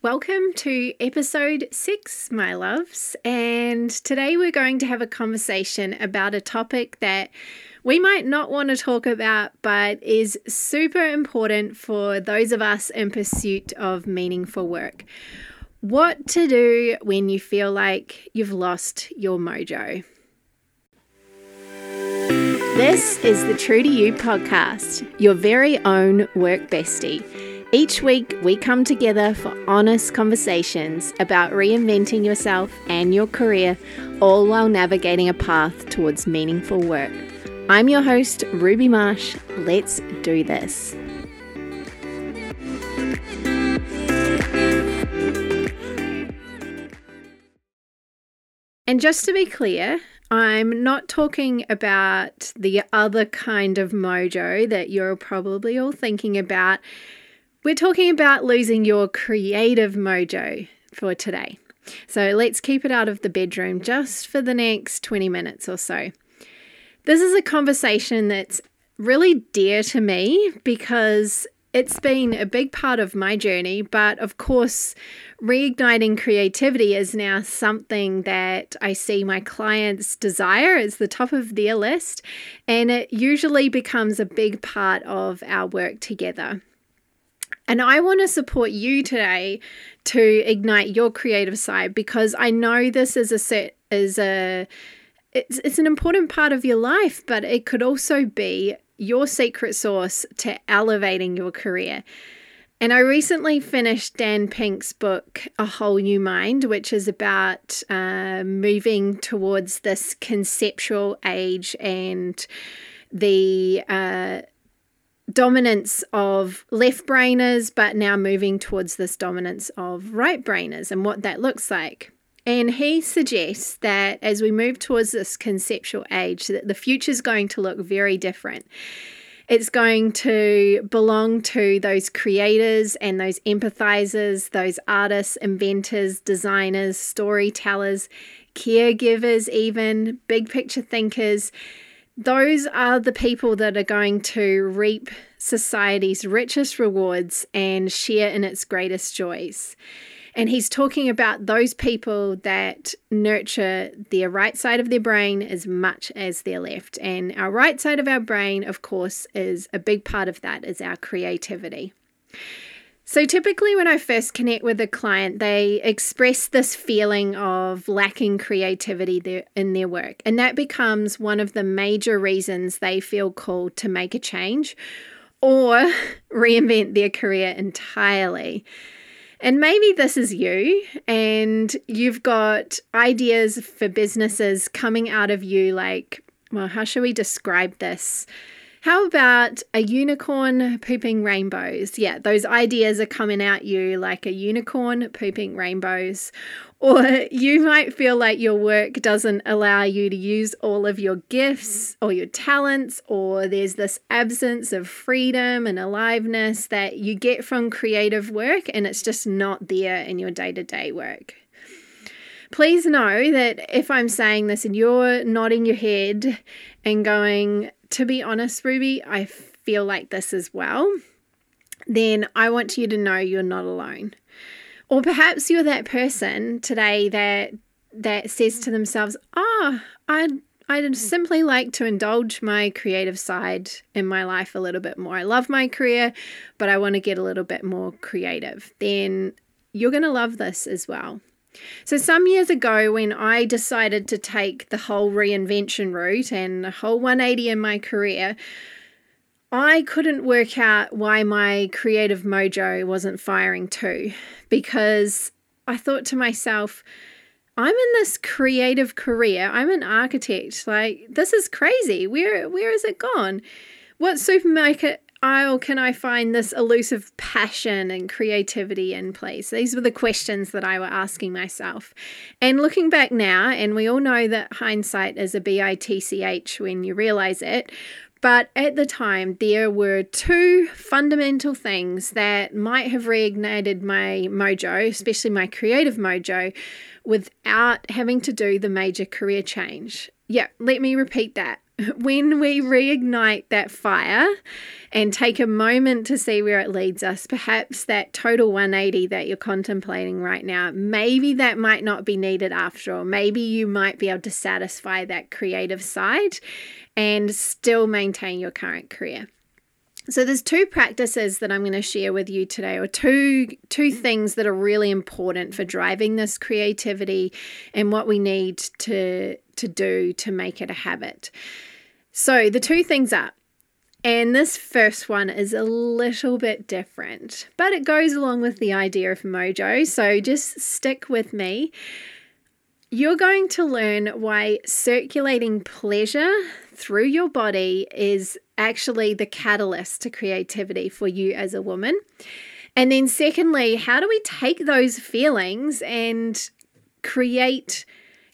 Welcome to episode six, my loves. And today we're going to have a conversation about a topic that we might not want to talk about, but is super important for those of us in pursuit of meaningful work. What to do when you feel like you've lost your mojo. This is the True to You podcast, your very own work bestie. Each week, we come together for honest conversations about reinventing yourself and your career, all while navigating a path towards meaningful work. I'm your host, Ruby Marsh. Let's do this. And just to be clear, I'm not talking about the other kind of mojo that you're probably all thinking about we're talking about losing your creative mojo for today. So let's keep it out of the bedroom just for the next 20 minutes or so. This is a conversation that's really dear to me because it's been a big part of my journey, but of course, reigniting creativity is now something that I see my clients desire as the top of their list, and it usually becomes a big part of our work together. And I want to support you today to ignite your creative side because I know this is a set is a it's, it's an important part of your life, but it could also be your secret source to elevating your career. And I recently finished Dan Pink's book, A Whole New Mind, which is about uh, moving towards this conceptual age and the uh, dominance of left brainers, but now moving towards this dominance of right brainers and what that looks like. And he suggests that as we move towards this conceptual age, that the future is going to look very different. It's going to belong to those creators and those empathizers, those artists, inventors, designers, storytellers, caregivers, even big picture thinkers those are the people that are going to reap society's richest rewards and share in its greatest joys. And he's talking about those people that nurture their right side of their brain as much as their left. And our right side of our brain, of course, is a big part of that is our creativity. So, typically, when I first connect with a client, they express this feeling of lacking creativity in their work. And that becomes one of the major reasons they feel called to make a change or reinvent their career entirely. And maybe this is you, and you've got ideas for businesses coming out of you like, well, how should we describe this? How about a unicorn pooping rainbows? Yeah, those ideas are coming at you like a unicorn pooping rainbows. Or you might feel like your work doesn't allow you to use all of your gifts or your talents, or there's this absence of freedom and aliveness that you get from creative work and it's just not there in your day to day work. Please know that if I'm saying this and you're nodding your head and going, to be honest, Ruby, I feel like this as well, then I want you to know you're not alone. Or perhaps you're that person today that that says to themselves, "Ah, oh, I'd I'd simply like to indulge my creative side in my life a little bit more. I love my career, but I want to get a little bit more creative." Then you're going to love this as well. So, some years ago, when I decided to take the whole reinvention route and a whole 180 in my career, I couldn't work out why my creative mojo wasn't firing too. Because I thought to myself, I'm in this creative career. I'm an architect. Like, this is crazy. Where where has it gone? What supermarket aisle can I find this elusive passion and creativity in place? These were the questions that I were asking myself. And looking back now, and we all know that hindsight is a a B I T C H when you realize it. But at the time, there were two fundamental things that might have reignited my mojo, especially my creative mojo, without having to do the major career change. Yeah, let me repeat that when we reignite that fire and take a moment to see where it leads us, perhaps that total 180 that you're contemplating right now, maybe that might not be needed after all. Maybe you might be able to satisfy that creative side and still maintain your current career. So there's two practices that I'm going to share with you today or two two things that are really important for driving this creativity and what we need to to do to make it a habit. So the two things are and this first one is a little bit different, but it goes along with the idea of mojo. So just stick with me. You're going to learn why circulating pleasure through your body is actually the catalyst to creativity for you as a woman. And then, secondly, how do we take those feelings and create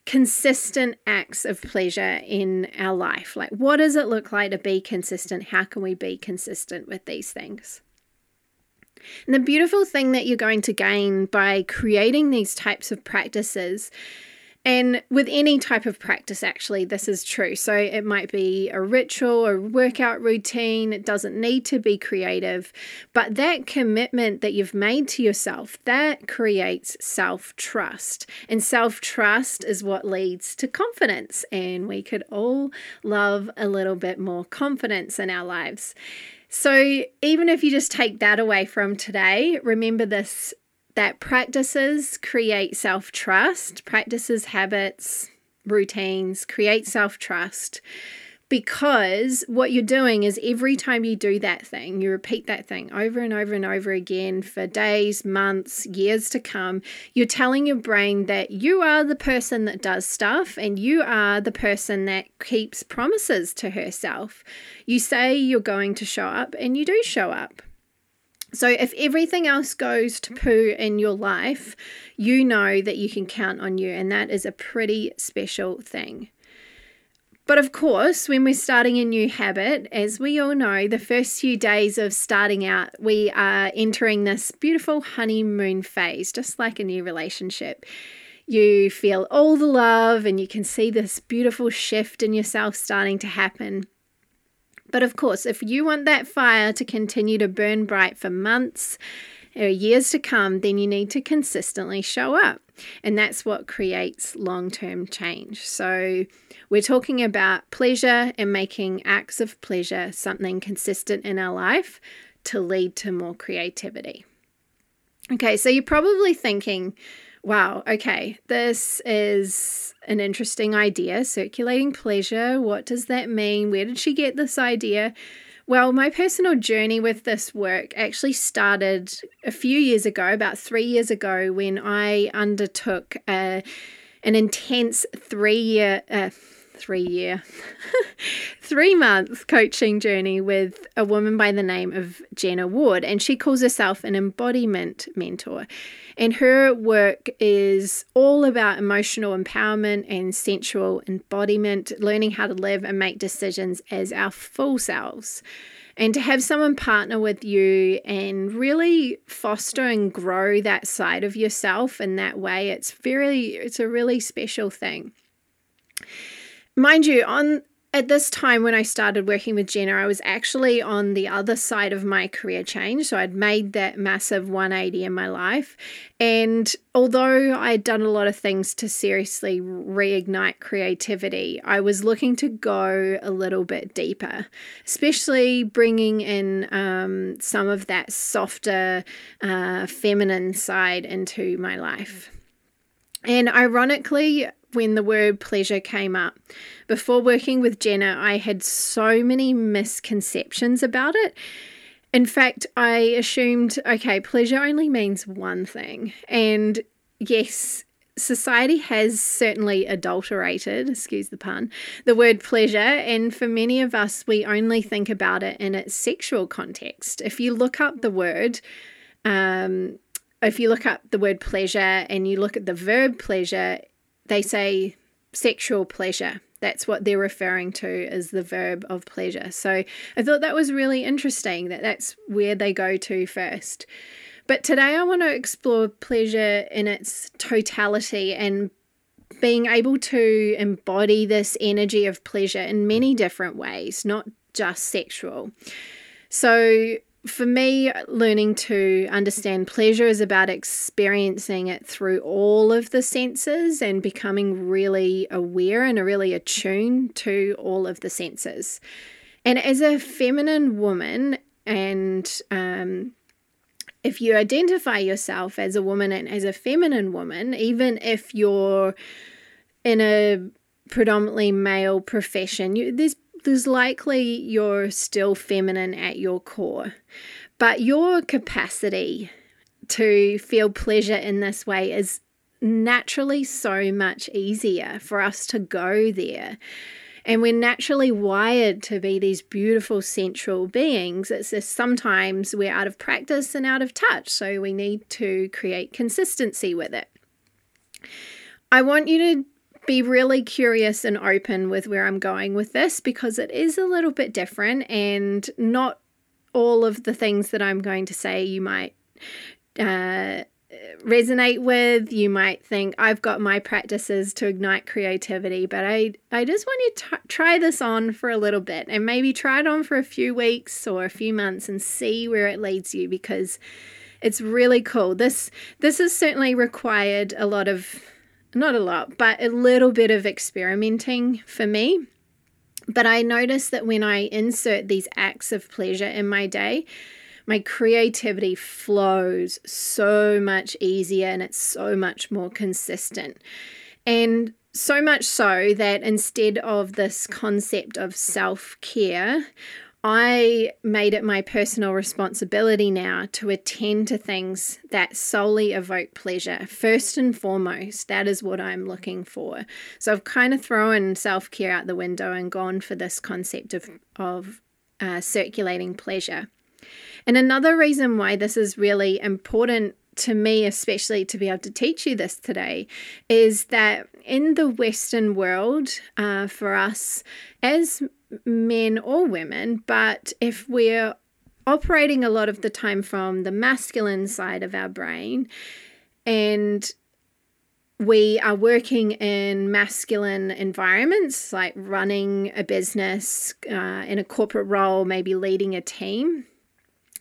consistent acts of pleasure in our life? Like, what does it look like to be consistent? How can we be consistent with these things? And the beautiful thing that you're going to gain by creating these types of practices and with any type of practice, actually, this is true. So it might be a ritual or workout routine. It doesn't need to be creative. But that commitment that you've made to yourself, that creates self trust. And self trust is what leads to confidence. And we could all love a little bit more confidence in our lives. So, even if you just take that away from today, remember this that practices create self trust, practices, habits, routines create self trust. Because what you're doing is every time you do that thing, you repeat that thing over and over and over again for days, months, years to come, you're telling your brain that you are the person that does stuff and you are the person that keeps promises to herself. You say you're going to show up and you do show up. So, if everything else goes to poo in your life, you know that you can count on you, and that is a pretty special thing. But of course, when we're starting a new habit, as we all know, the first few days of starting out, we are entering this beautiful honeymoon phase, just like a new relationship. You feel all the love, and you can see this beautiful shift in yourself starting to happen. But of course, if you want that fire to continue to burn bright for months or years to come, then you need to consistently show up. And that's what creates long term change. So, we're talking about pleasure and making acts of pleasure something consistent in our life to lead to more creativity. Okay, so you're probably thinking, wow, okay, this is an interesting idea. Circulating pleasure. What does that mean? Where did she get this idea? Well, my personal journey with this work actually started a few years ago, about three years ago, when I undertook a, an intense three year, uh, three year, three month coaching journey with a woman by the name of Jenna Ward. And she calls herself an embodiment mentor. And her work is all about emotional empowerment and sensual embodiment, learning how to live and make decisions as our full selves and to have someone partner with you and really foster and grow that side of yourself in that way it's very it's a really special thing mind you, on at this time when I started working with Jenna, I was actually on the other side of my career change. So I'd made that massive 180 in my life. And although I'd done a lot of things to seriously reignite creativity, I was looking to go a little bit deeper, especially bringing in um, some of that softer, uh, feminine side into my life. And ironically, when the word pleasure came up. Before working with Jenna, I had so many misconceptions about it. In fact, I assumed, okay, pleasure only means one thing. And yes, society has certainly adulterated, excuse the pun, the word pleasure. And for many of us, we only think about it in its sexual context. If you look up the word, um, if you look up the word pleasure and you look at the verb pleasure, they say sexual pleasure. That's what they're referring to as the verb of pleasure. So I thought that was really interesting that that's where they go to first. But today I want to explore pleasure in its totality and being able to embody this energy of pleasure in many different ways, not just sexual. So, for me, learning to understand pleasure is about experiencing it through all of the senses and becoming really aware and really attuned to all of the senses. And as a feminine woman, and um, if you identify yourself as a woman and as a feminine woman, even if you're in a predominantly male profession, you, there's there's likely you're still feminine at your core. But your capacity to feel pleasure in this way is naturally so much easier for us to go there. And we're naturally wired to be these beautiful sensual beings. It's just sometimes we're out of practice and out of touch. So we need to create consistency with it. I want you to be really curious and open with where I'm going with this because it is a little bit different and not all of the things that I'm going to say you might uh, resonate with. You might think I've got my practices to ignite creativity, but I I just want you to try this on for a little bit and maybe try it on for a few weeks or a few months and see where it leads you because it's really cool. This this has certainly required a lot of not a lot, but a little bit of experimenting for me. But I notice that when I insert these acts of pleasure in my day, my creativity flows so much easier and it's so much more consistent. And so much so that instead of this concept of self care, I made it my personal responsibility now to attend to things that solely evoke pleasure. First and foremost, that is what I'm looking for. So I've kind of thrown self care out the window and gone for this concept of, of uh, circulating pleasure. And another reason why this is really important to me, especially to be able to teach you this today, is that in the Western world, uh, for us as men or women, but if we're operating a lot of the time from the masculine side of our brain and we are working in masculine environments like running a business uh, in a corporate role, maybe leading a team.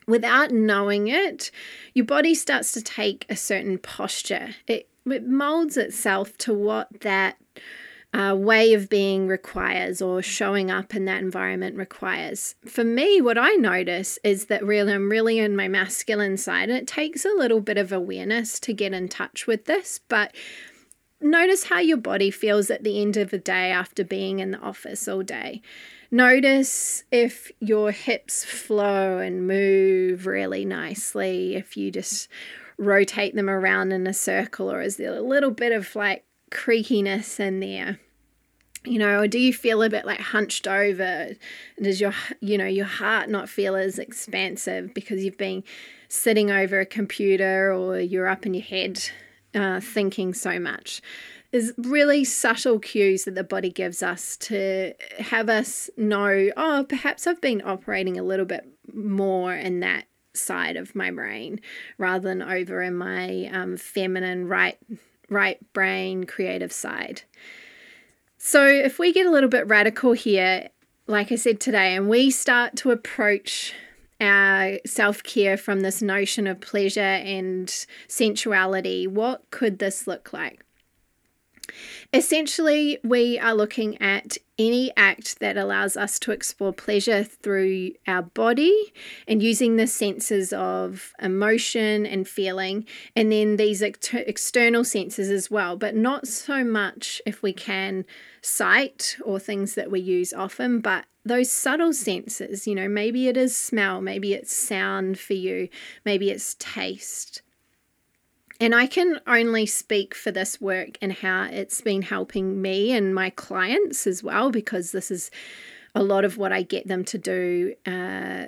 Without knowing it, your body starts to take a certain posture. It, it molds itself to what that uh, way of being requires or showing up in that environment requires. For me, what I notice is that really I'm really in my masculine side, and it takes a little bit of awareness to get in touch with this, but notice how your body feels at the end of the day after being in the office all day. Notice if your hips flow and move really nicely, if you just rotate them around in a circle, or is there a little bit of like creakiness in there? you know or do you feel a bit like hunched over does your you know your heart not feel as expansive because you've been sitting over a computer or you're up in your head uh, thinking so much is really subtle cues that the body gives us to have us know oh perhaps i've been operating a little bit more in that side of my brain rather than over in my um, feminine right right brain creative side so, if we get a little bit radical here, like I said today, and we start to approach our self care from this notion of pleasure and sensuality, what could this look like? Essentially, we are looking at any act that allows us to explore pleasure through our body and using the senses of emotion and feeling, and then these ex- external senses as well, but not so much if we can sight or things that we use often, but those subtle senses, you know, maybe it is smell, maybe it's sound for you, maybe it's taste. And I can only speak for this work and how it's been helping me and my clients as well, because this is a lot of what I get them to do uh,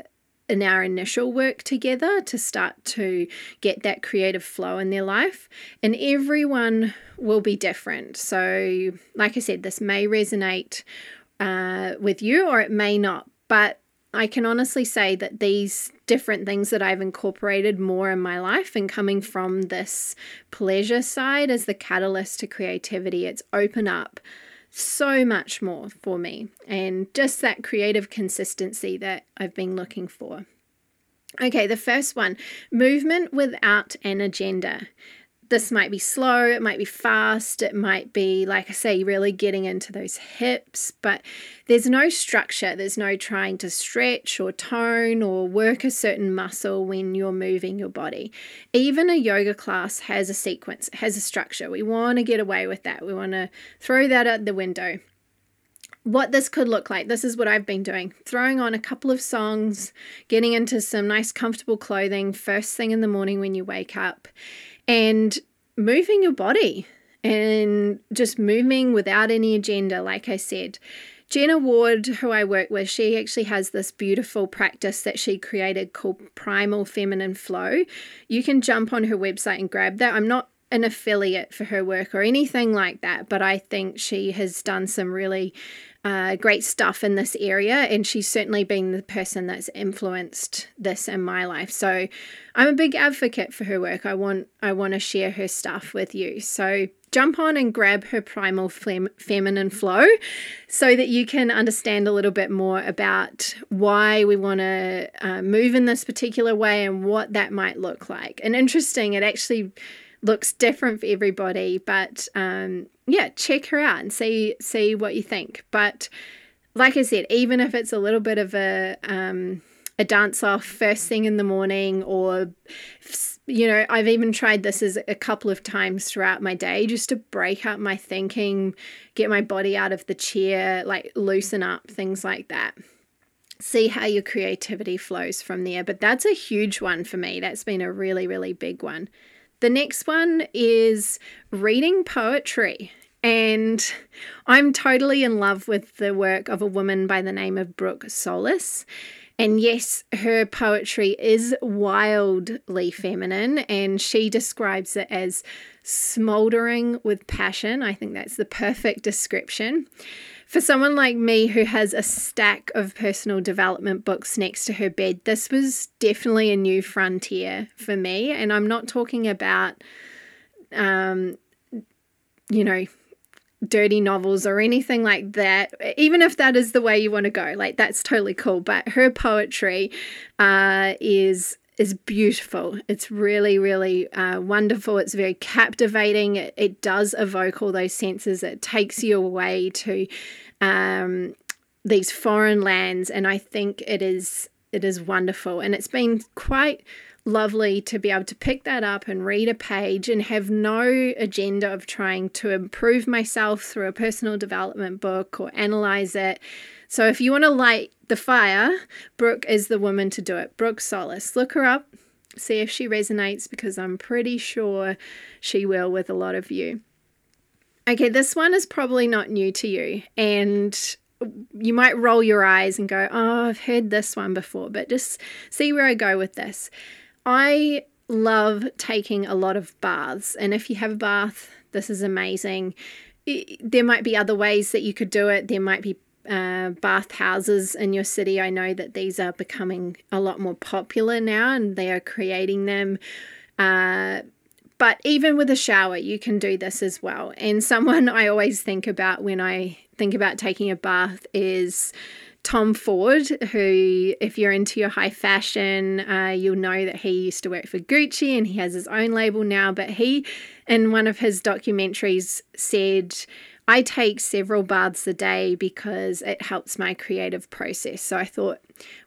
in our initial work together to start to get that creative flow in their life. And everyone will be different. So, like I said, this may resonate uh, with you or it may not. But I can honestly say that these different things that I've incorporated more in my life and coming from this pleasure side as the catalyst to creativity, it's open up so much more for me and just that creative consistency that I've been looking for. Okay, the first one movement without an agenda this might be slow, it might be fast, it might be, like I say, really getting into those hips, but there's no structure. There's no trying to stretch or tone or work a certain muscle when you're moving your body. Even a yoga class has a sequence, has a structure. We want to get away with that. We want to throw that out the window what this could look like. This is what I've been doing throwing on a couple of songs, getting into some nice, comfortable clothing first thing in the morning when you wake up, and moving your body and just moving without any agenda, like I said. Jenna Ward, who I work with, she actually has this beautiful practice that she created called Primal Feminine Flow. You can jump on her website and grab that. I'm not an affiliate for her work or anything like that, but I think she has done some really uh, great stuff in this area, and she's certainly been the person that's influenced this in my life. So I'm a big advocate for her work. I want I want to share her stuff with you. So jump on and grab her primal fem- feminine flow so that you can understand a little bit more about why we want to uh, move in this particular way and what that might look like. And interesting, it actually looks different for everybody, but um, yeah, check her out and see see what you think. But like I said, even if it's a little bit of a um, a dance off first thing in the morning, or you know, I've even tried this as a couple of times throughout my day just to break up my thinking, get my body out of the chair, like loosen up, things like that. See how your creativity flows from there. But that's a huge one for me. That's been a really, really big one. The next one is reading poetry. And I'm totally in love with the work of a woman by the name of Brooke Solis. And yes, her poetry is wildly feminine, and she describes it as smoldering with passion. I think that's the perfect description. For someone like me who has a stack of personal development books next to her bed, this was definitely a new frontier for me. And I'm not talking about, um, you know, dirty novels or anything like that, even if that is the way you want to go, like that's totally cool. But her poetry uh, is is beautiful. It's really, really uh, wonderful. It's very captivating. It, it, does evoke all those senses. It takes you away to um, these foreign lands, and I think it is it is wonderful. And it's been quite lovely to be able to pick that up and read a page and have no agenda of trying to improve myself through a personal development book or analyze it. So if you want to light the fire, Brooke is the woman to do it. Brooke Solis. Look her up, see if she resonates because I'm pretty sure she will with a lot of you. Okay, this one is probably not new to you, and you might roll your eyes and go, Oh, I've heard this one before, but just see where I go with this. I love taking a lot of baths, and if you have a bath, this is amazing. There might be other ways that you could do it. There might be uh, bath houses in your city. I know that these are becoming a lot more popular now and they are creating them. Uh, but even with a shower, you can do this as well. And someone I always think about when I think about taking a bath is Tom Ford, who, if you're into your high fashion, uh, you'll know that he used to work for Gucci and he has his own label now. But he, in one of his documentaries, said, I take several baths a day because it helps my creative process. So I thought,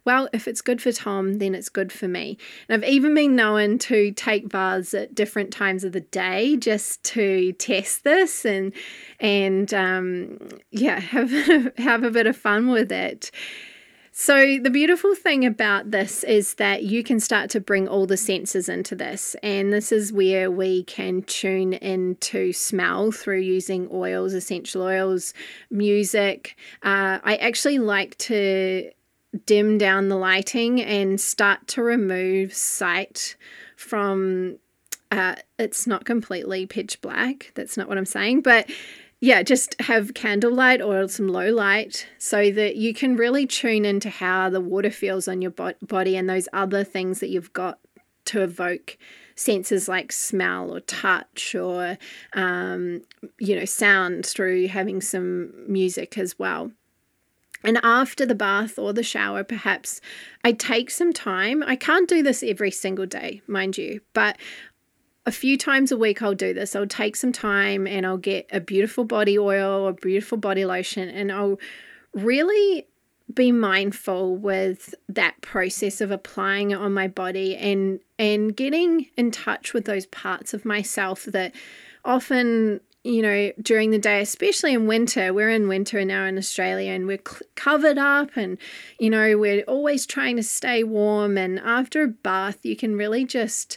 well, if it's good for Tom, then it's good for me. And I've even been known to take baths at different times of the day just to test this and and um, yeah, have have a bit of fun with it. So, the beautiful thing about this is that you can start to bring all the senses into this, and this is where we can tune into smell through using oils, essential oils, music. Uh, I actually like to dim down the lighting and start to remove sight from. Uh, it's not completely pitch black. That's not what I'm saying, but yeah, just have candlelight or some low light so that you can really tune into how the water feels on your body and those other things that you've got to evoke senses like smell or touch or, um, you know, sound through having some music as well. And after the bath or the shower, perhaps I take some time. I can't do this every single day, mind you, but a few times a week I'll do this. I'll take some time and I'll get a beautiful body oil or beautiful body lotion and I'll really be mindful with that process of applying it on my body and and getting in touch with those parts of myself that often you know during the day especially in winter we're in winter now in australia and we're cl- covered up and you know we're always trying to stay warm and after a bath you can really just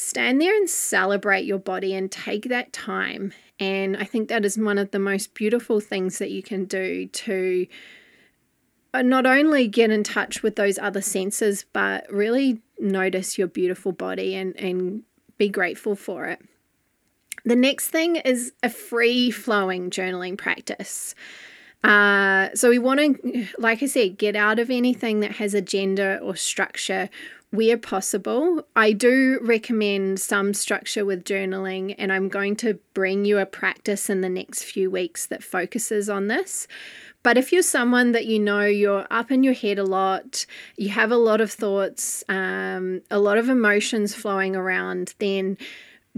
stand there and celebrate your body and take that time. And I think that is one of the most beautiful things that you can do to uh, not only get in touch with those other senses, but really notice your beautiful body and, and be grateful for it. The next thing is a free flowing journaling practice. Uh, so we want to, like I said, get out of anything that has agenda or structure where possible. I do recommend some structure with journaling, and I'm going to bring you a practice in the next few weeks that focuses on this. But if you're someone that you know you're up in your head a lot, you have a lot of thoughts, um, a lot of emotions flowing around, then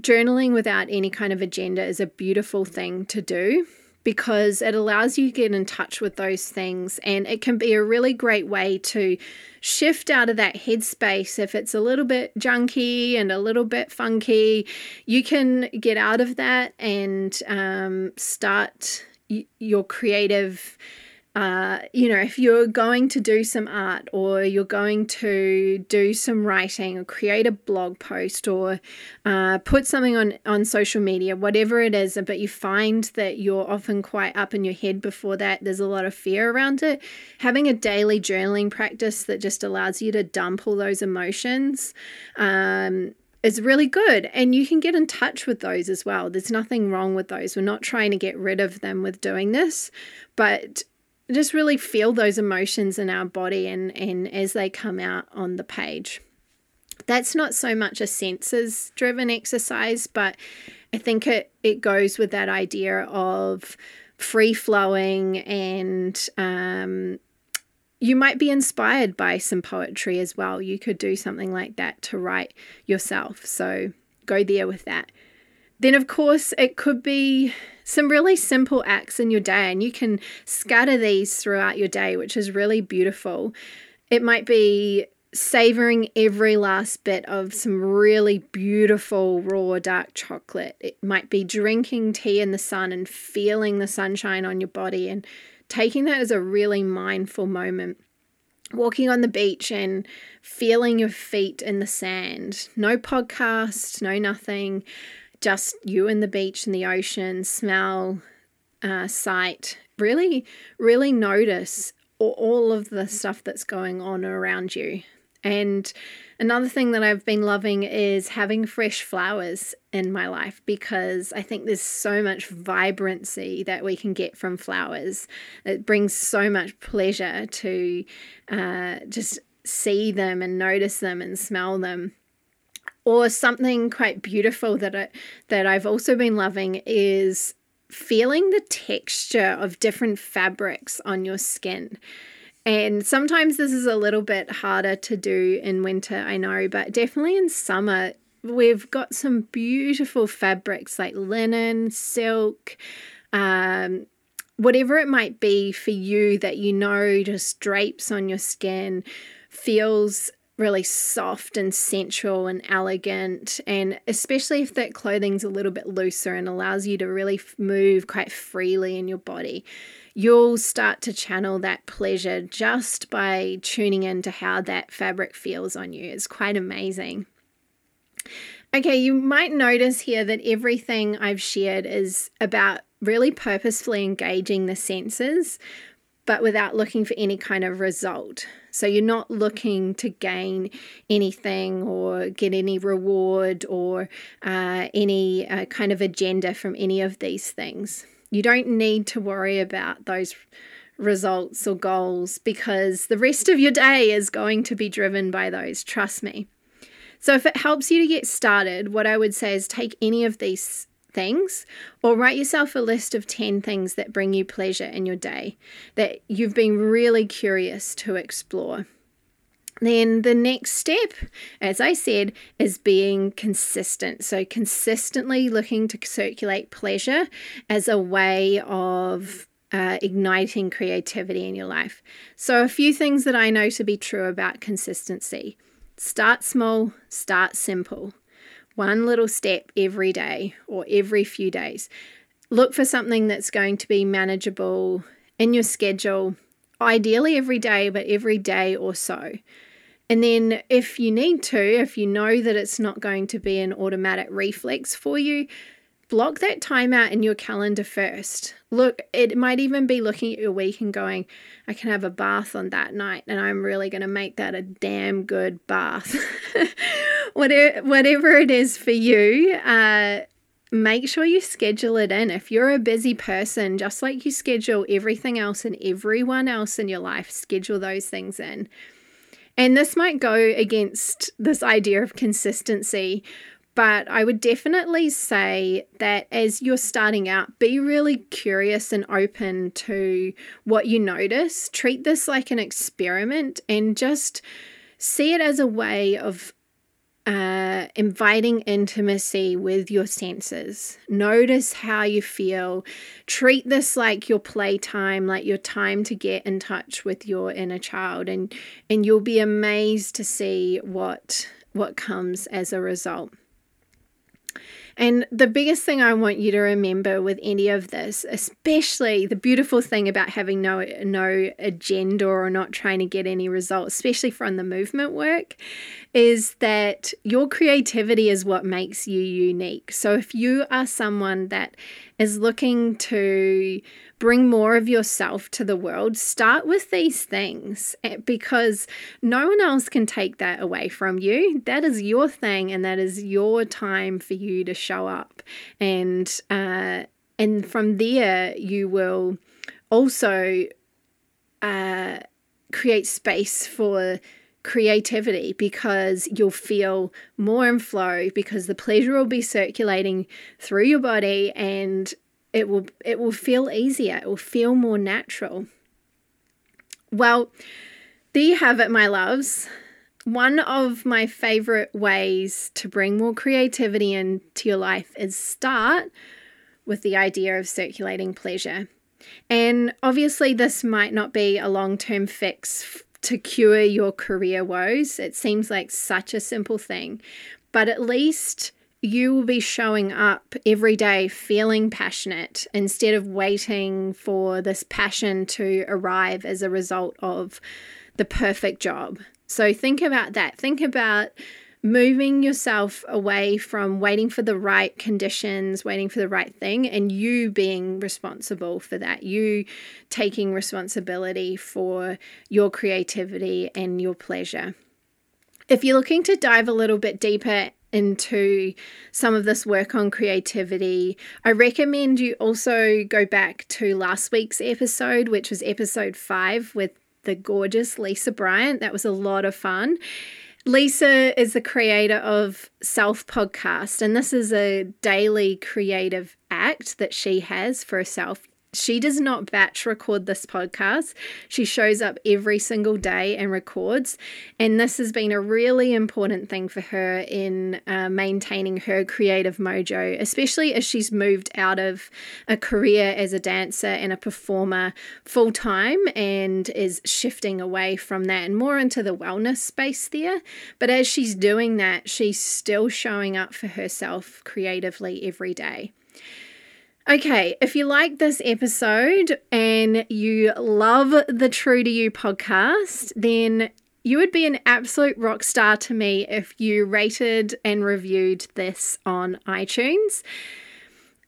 journaling without any kind of agenda is a beautiful thing to do because it allows you to get in touch with those things and it can be a really great way to shift out of that headspace. If it's a little bit junky and a little bit funky you can get out of that and um, start y- your creative uh, you know, if you're going to do some art or you're going to do some writing or create a blog post or uh, put something on, on social media, whatever it is, but you find that you're often quite up in your head before that, there's a lot of fear around it, having a daily journaling practice that just allows you to dump all those emotions. Um, is really good and you can get in touch with those as well. There's nothing wrong with those. We're not trying to get rid of them with doing this, but just really feel those emotions in our body and, and as they come out on the page. That's not so much a senses driven exercise, but I think it, it goes with that idea of free flowing and um, you might be inspired by some poetry as well. You could do something like that to write yourself. So go there with that. Then, of course, it could be some really simple acts in your day, and you can scatter these throughout your day, which is really beautiful. It might be savoring every last bit of some really beautiful raw dark chocolate. It might be drinking tea in the sun and feeling the sunshine on your body and taking that as a really mindful moment. Walking on the beach and feeling your feet in the sand. No podcast, no nothing just you and the beach and the ocean, smell, uh, sight, really, really notice all of the stuff that's going on around you. And another thing that I've been loving is having fresh flowers in my life because I think there's so much vibrancy that we can get from flowers. It brings so much pleasure to uh, just see them and notice them and smell them or something quite beautiful that I, that I've also been loving is feeling the texture of different fabrics on your skin. And sometimes this is a little bit harder to do in winter, I know, but definitely in summer, we've got some beautiful fabrics like linen, silk, um, whatever it might be for you that you know just drapes on your skin, feels really soft and sensual and elegant and especially if that clothing's a little bit looser and allows you to really move quite freely in your body you'll start to channel that pleasure just by tuning into how that fabric feels on you it's quite amazing okay you might notice here that everything i've shared is about really purposefully engaging the senses but without looking for any kind of result. So you're not looking to gain anything or get any reward or uh, any uh, kind of agenda from any of these things. You don't need to worry about those results or goals because the rest of your day is going to be driven by those. Trust me. So, if it helps you to get started, what I would say is take any of these things or write yourself a list of 10 things that bring you pleasure in your day that you've been really curious to explore. Then the next step, as I said, is being consistent. So, consistently looking to circulate pleasure as a way of uh, igniting creativity in your life. So, a few things that I know to be true about consistency start small, start simple. One little step every day or every few days. Look for something that's going to be manageable in your schedule, ideally every day, but every day or so. And then, if you need to, if you know that it's not going to be an automatic reflex for you, block that time out in your calendar first. Look, it might even be looking at your week and going, I can have a bath on that night, and I'm really going to make that a damn good bath. whatever, whatever it is for you, uh, make sure you schedule it in. If you're a busy person, just like you schedule everything else and everyone else in your life, schedule those things in. And this might go against this idea of consistency, but I would definitely say that as you're starting out, be really curious and open to what you notice. Treat this like an experiment and just see it as a way of uh, inviting intimacy with your senses. Notice how you feel. Treat this like your playtime, like your time to get in touch with your inner child, and and you'll be amazed to see what what comes as a result. And the biggest thing I want you to remember with any of this, especially the beautiful thing about having no no agenda or not trying to get any results, especially from the movement work, is that your creativity is what makes you unique. So if you are someone that is looking to bring more of yourself to the world, start with these things eh, because no one else can take that away from you. That is your thing, and that is your time for you to show up. And uh, and from there, you will also uh, create space for creativity because you'll feel more in flow because the pleasure will be circulating through your body and it will it will feel easier it will feel more natural. Well there you have it my loves. One of my favorite ways to bring more creativity into your life is start with the idea of circulating pleasure. And obviously this might not be a long-term fix to cure your career woes it seems like such a simple thing but at least you will be showing up every day feeling passionate instead of waiting for this passion to arrive as a result of the perfect job. So think about that. Think about moving yourself away from waiting for the right conditions, waiting for the right thing, and you being responsible for that. You taking responsibility for your creativity and your pleasure. If you're looking to dive a little bit deeper into some of this work on creativity, I recommend you also go back to last week's episode, which was episode five with the gorgeous Lisa Bryant. That was a lot of fun. Lisa is the creator of Self Podcast, and this is a daily creative act that she has for herself she does not batch record this podcast. She shows up every single day and records. And this has been a really important thing for her in uh, maintaining her creative mojo, especially as she's moved out of a career as a dancer and a performer full time and is shifting away from that and more into the wellness space there. But as she's doing that, she's still showing up for herself creatively every day. Okay, if you like this episode and you love the True to You podcast, then you would be an absolute rock star to me if you rated and reviewed this on iTunes.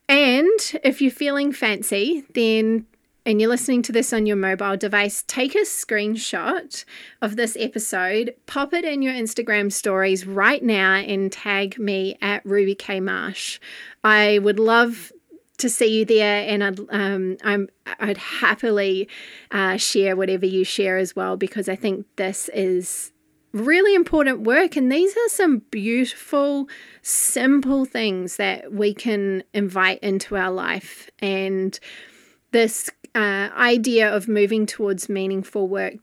And if you're feeling fancy, then and you're listening to this on your mobile device, take a screenshot of this episode, pop it in your Instagram stories right now, and tag me at Ruby K Marsh. I would love to see you there, and I'd um, I'm I'd happily uh, share whatever you share as well because I think this is really important work, and these are some beautiful, simple things that we can invite into our life. And this uh, idea of moving towards meaningful work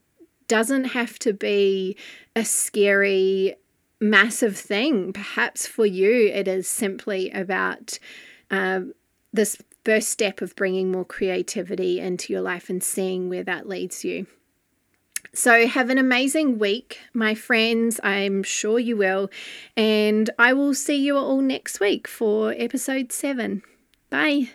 doesn't have to be a scary, massive thing. Perhaps for you, it is simply about. Um, this first step of bringing more creativity into your life and seeing where that leads you. So, have an amazing week, my friends. I'm sure you will. And I will see you all next week for episode seven. Bye.